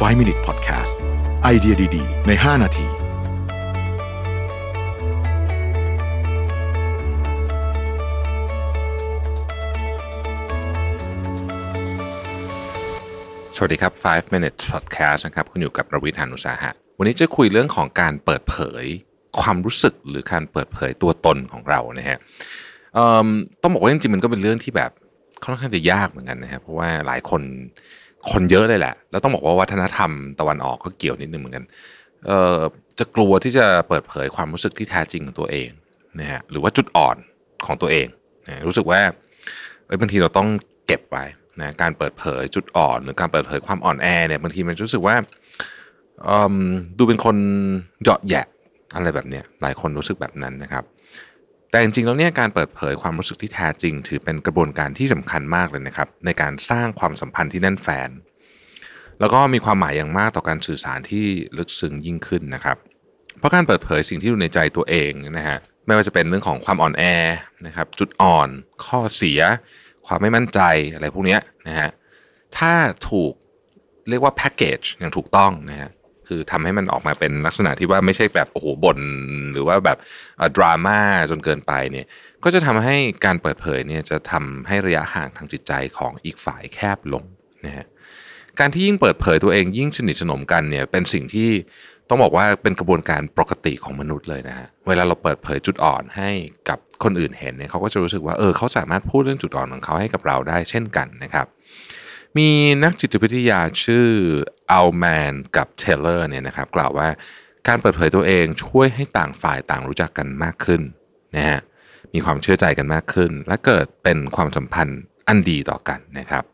5 Minute Podcast ไอเดียดี ๆ ใน 5 นาทีสวัสดีครับ 5 minutes podcast นะครับ คุณอยู่กับประวิทยานุสาหะ วันนี้จะคุยเรื่องของการเปิดเผยความรู้สึกหรือการเปิดเผยตัวตนของเรานะฮะต้องบอกว่าจริงๆมันก็เป็นเรื่องที่แบบค่อนข้างจะยากเหมือนกันนะครับเพราะว่าหลายคน คนเยอะเลยแหละ แล้วต้องบอกว่าวัฒนธรรมตะวันออกก็เกี่ยวนิดนึงเหมือนกันเอ่อจะกลัวที่จะเปิดเผยความรู้สึกที่แท้จริงของตัวเองนะฮะหรือว่าจุดอ่อนของตัวเองนะรู้สึกว่าเอ้ยบางทีเราต้องเก็บไว้นะการเปิดเผยจุดอ่อน หรือการเปิดเผยความอ่อนแอเนี่ยบางทีมันรู้สึกว่าอิ่มดูเป็นคนเหยาะแยะอะไรแบบเนี้ยหลายคนรู้สึกแบบนั้นนะครับ แต่จริงๆแล้วเนี่ยการเปิดเผยความรู้สึกที่แท้จริง ถือเป็นกระบวนการที่สำคัญมากเลยนะครับ ในการสร้างความสัมพันธ์ที่แน่นแฟน แล้วก็มีความหมายอย่างมากต่อการสื่อสารที่ลึกซึ้งยิ่งขึ้นนะครับ เพราะการเปิดเผยสิ่งที่อยู่ในใจตัวเองนะฮะไม่ว่าจะเป็นเรื่องของความอ่อนแอนะครับ จุดอ่อน ข้อเสีย ความไม่มั่นใจอะไรพวกนี้นะฮะถ้าถูกเรียกว่าแพ็กเกจอย่างถูกต้องนะฮะ คือทำให้มันออกมาเป็นลักษณะที่ว่าไม่ใช่แบบโอ้โหบ่นหรือว่าแบบดราม่าจนเกินไปเนี่ยก็จะทำให้การเปิดเผยเนี่ยจะทำให้ระยะห่างทางจิตใจของอีกฝ่ายแคบลงนะฮะการที่ยิ่งเปิดเผยตัวเองยิ่งสนิทสนมกันเนี่ยเป็นสิ่งที่ต้องบอกว่าเป็นกระบวนการปกติของมนุษย์เลยนะฮะเวลาเราเปิดเผยจุดอ่อนให้กับคนอื่นเห็นเนี่ยเขาก็จะรู้สึกว่าเออเขาสามารถพูดเรื่องจุดอ่อนของเขาให้กับเราได้เช่นกันนะครับ มีนักจิตวิทยาชื่ออัลแมนกับเทเลอร์เนี่ยนะครับกล่าวว่าการเปิดเผยตัวเองช่วยให้ต่างฝ่ายต่างรู้จักกันมากขึ้นนะฮะมีความเชื่อใจกันมากขึ้น และเกิดเป็นความสัมพันธ์อันดีต่อกันนะครับ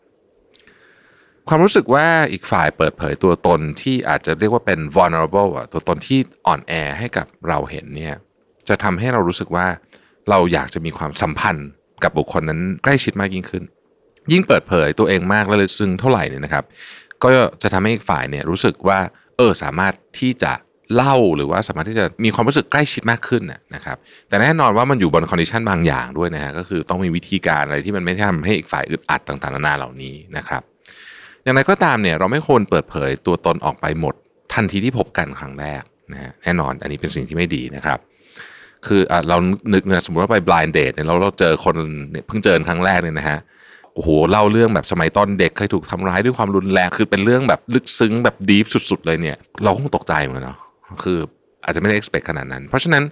ความรู้สึกว่าอีกฝ่ายเปิดเผยตัวตนที่อาจจะเรียกว่าเป็น vulnerable อะตัวตนที่อ่อนแอให้กับเราเห็นเนี่ยจะทำให้เรารู้สึกว่าเราอยากจะมีความสัมพันธ์กับบุคคลนั้นใกล้ชิดมากยิ่งขึ้น ยิ่งเปิดเผยตัวเองมากและลึกซึ้งเท่าไหร่เนี่ยนะครับ ก็จะทำให้อีกฝ่ายเนี่ยรู้สึกว่าเออสามารถที่จะเล่าหรือว่าสามารถที่จะมีความรู้สึกใกล้ชิดมากขึ้นนะครับ แต่แน่นอนว่ามันอยู่บน condition บางอย่างด้วยนะฮะก็คือต้องมีวิธีการอะไรที่มันไม่ทำให้อีกฝ่ายอึดอัดต่างๆนานาเหล่านี้นะครับอย่างไรก็ตามเนี่ยเราไม่ควรเปิดเผยตัวตนออกไปหมด ทันทีที่พบกันครั้งแรกนะฮะแน่นอนอันนี้เป็นสิ่งที่ไม่ดีนะครับ คือเรานึกนะสมมติว่าไป blind date เนี่ยเราเราเจอคนเนี่ยเพิ่งเจอครั้งแรกเนี่ยนะฮะ โอ้โหเล่าเรื่องแบบสมัยตอนเด็กเคยถูกทำร้ายด้วยความรุนแรงคือเป็นเรื่องแบบลึกซึ้งแบบดีฟสุด ๆ เลยเนี่ย เราคงตกใจเหมือนกันเนาะคืออาจจะไม่ได้ expect ขนาดนั้น เพราะฉะนั้น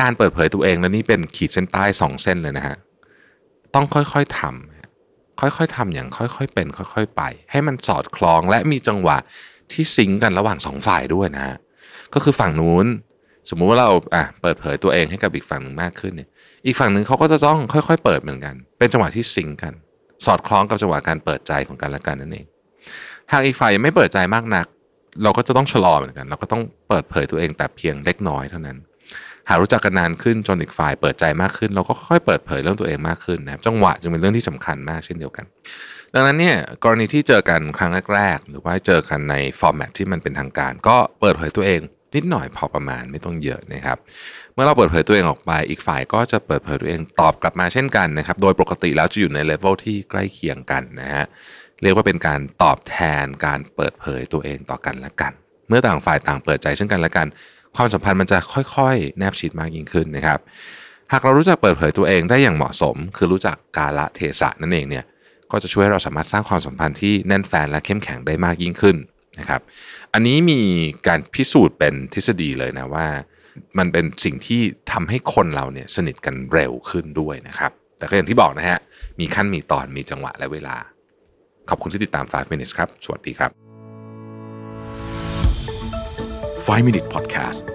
การเปิดเผยตัวเองและนี่เป็นขีดเส้นใต้สองเส้นเลยนะฮะต้องค่อยๆทำค่อยๆทำอย่างค่อยๆเป็น ค่อย ๆ ไป ให้มันสอดคล้องและมีจังหวะที่ซิงกันระหว่างสองฝ่ายด้วยนะฮะก็คือฝั่งนู้นสมมุติว่าเราอะเปิดเผยตัวเองให้กับอีกฝั่งหนึ่งมากขึ้นเนี่ย อีกฝั่งหนึ่งเขาก็จะต้องค่อย ๆ เปิดเหมือนกัน เป็นจังหวะที่ซิงกัน สอดคล้องกับจังหวะการเปิดใจของกันและกันนั่นเอง หากอีกฝ่ายยังไม่เปิดใจมากนัก เราก็จะต้องชะลอเหมือนกัน เราก็ต้องเปิดเผยตัวเองแต่เพียงเล็กน้อยเท่านั้น หากรู้จักกันนานขึ้นจนอีกฝ่ายเปิดใจมากขึ้น เราก็ค่อยเปิดเผยเรื่องตัวเองมากขึ้นนะครับจังหวะจึงเป็นเรื่องที่สำคัญมากเช่นเดียวกัน ดังนั้นเนี่ยกรณีที่เจอกันครั้งแรกๆหรือว่าเจอกันในformat ที่มันเป็นทางการ ก็เปิดเผยตัวเอง นิดหน่อยพอประมาณไม่ต้องเยอะนะครับ เมื่อเราเปิดเผยตัวเองออกไป อีกฝ่ายก็จะเปิดเผยตัวเองตอบกลับมาเช่นกันนะครับ โดยปกติแล้วจะอยู่ในเลเวลที่ใกล้เคียงกันนะฮะเรียกว่าเป็นการตอบแทนการเปิดเผยตัวเองต่อกันและกัน เมื่อต่างฝ่ายต่างเปิดใจซึ่งกันและกัน ความสัมพันธ์มันจะค่อยๆ แนบชิดมากยิ่งขึ้นนะครับ หากเรารู้จักเปิดเผยตัวเองได้อย่างเหมาะสม คือรู้จักกาละเทศะนั่นเองเนี่ยก็จะช่วยเราสามารถสร้างความสัมพันธ์ที่แน่นแฟนและเข้มแข็งได้มากยิ่งขึ้น นะครับ อันนี้มีการพิสูจน์เป็นทฤษฎีเลยนะว่า มันเป็นสิ่งที่ทำให้คนเราเนี่ยสนิทกันเร็วขึ้นด้วยนะครับ แต่ก็อย่างที่บอกนะฮะ มีขั้นมีตอนมีจังหวะและเวลา ขอบคุณที่ติดตาม 5 minutes ครับ สวัสดีครับ 5 Minute Podcast